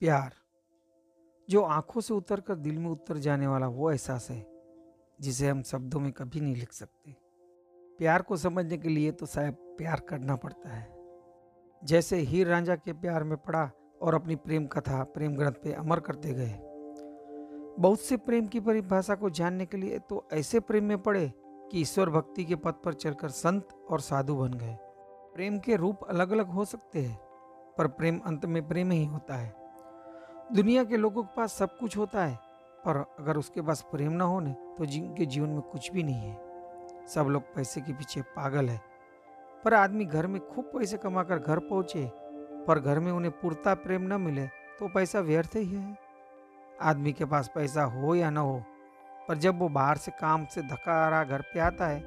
प्यार, जो आँखों से उतर कर दिल में उतर जाने वाला वो एहसास है, जिसे हम शब्दों में कभी नहीं लिख सकते। प्यार को समझने के लिए तो शायद प्यार करना पड़ता है। जैसे हीर रांझा के प्यार में पड़ा और अपनी प्रेम कथा, प्रेम ग्रंथ पे अमर करते गए। बहुत से प्रेम की परिभाषा को जानने के लिए तो ऐसे प्रेम में पड़े कि ईश्वर भक्ति के पथ पर चलकर संत और साधु बन गए। प्रेम के रूप अलग अलग हो सकते हैं, पर प्रेम अंत में प्रेम ही होता है। दुनिया के लोगों के पास सब कुछ होता है, पर अगर उसके पास प्रेम ना होने तो जिनके जीवन में कुछ भी नहीं है। सब लोग पैसे के पीछे पागल है। पर आदमी घर में खूब पैसे कमाकर घर पहुँचे, पर घर में उन्हें पूर्ता प्रेम न मिले तो पैसा व्यर्थ ही है। आदमी के पास पैसा हो या ना हो, पर जब वो बाहर से काम से धक्का रहा घर पे आता है,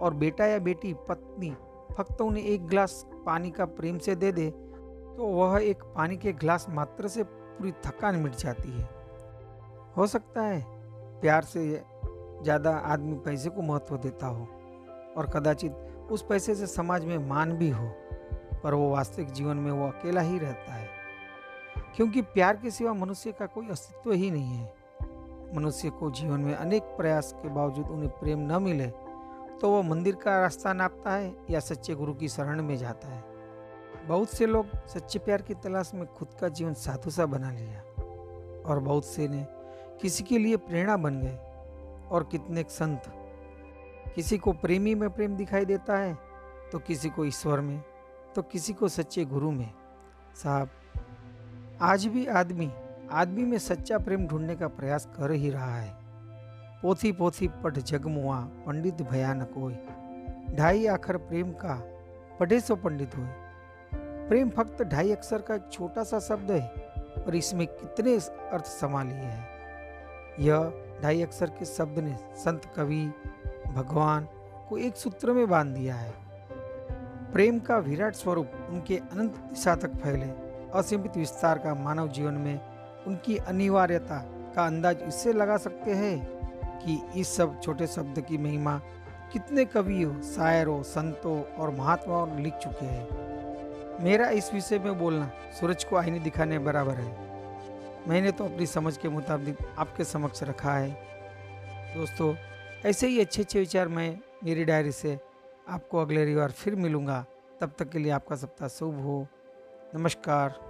और बेटा या बेटी, पत्नी, फक्त उन्हें एक गिलास पानी का प्रेम से दे दे तो वह एक पानी के गिलास मात्र से पूरी थकान मिट जाती है। हो सकता है प्यार से ज़्यादा आदमी पैसे को महत्व देता हो और कदाचित उस पैसे से समाज में मान भी हो, पर वो वास्तविक जीवन में वो अकेला ही रहता है। क्योंकि प्यार के सिवा मनुष्य का कोई अस्तित्व ही नहीं है। मनुष्य को जीवन में अनेक प्रयास के बावजूद उन्हें प्रेम न मिले तो वह मंदिर का रास्ता नापता है या सच्चे गुरु की शरण में जाता है। बहुत से लोग सच्चे प्यार की तलाश में खुद का जीवन साधु सा बना लिया और बहुत से ने किसी के लिए प्रेरणा बन गए। और कितने संत, किसी को प्रेमी में प्रेम दिखाई देता है तो किसी को ईश्वर में तो किसी को सच्चे गुरु में। साहब, आज भी आदमी आदमी में सच्चा प्रेम ढूँढने का प्रयास कर ही रहा है। पोथी पोथी पढ़ जगमुआ पंडित भयानक हो ढाई आखर प्रेम का, पढ़े सो पंडित हो प्रेम फक्त ढाई अक्षर का एक छोटा सा शब्द है और इसमें कितने अर्थ समा लिए हैं। यह ढाई अक्षर के शब्द ने संत कवि, भगवान को एक सूत्र में बाँध दिया है। प्रेम का विराट स्वरूप उनके अनंत दिशा तक फैले। असीमित विस्तार का मानव जीवन में उनकी अनिवार्यता का अंदाज इससे लगा सकते हैं कि इस सब छोटे शब्द की महिमा कितने कवियों, शायरों, संतों और महात्माओं ने लिख चुके हैं। मेरा इस विषय में बोलना सूरज को आईने दिखाने बराबर है। मैंने तो अपनी समझ के मुताबिक आपके समक्ष रखा है। दोस्तों, ऐसे ही अच्छे अच्छे विचार मैं मेरी डायरी से आपको अगले रविवार फिर मिलूँगा। तब तक के लिए आपका सप्ताह शुभ हो। नमस्कार।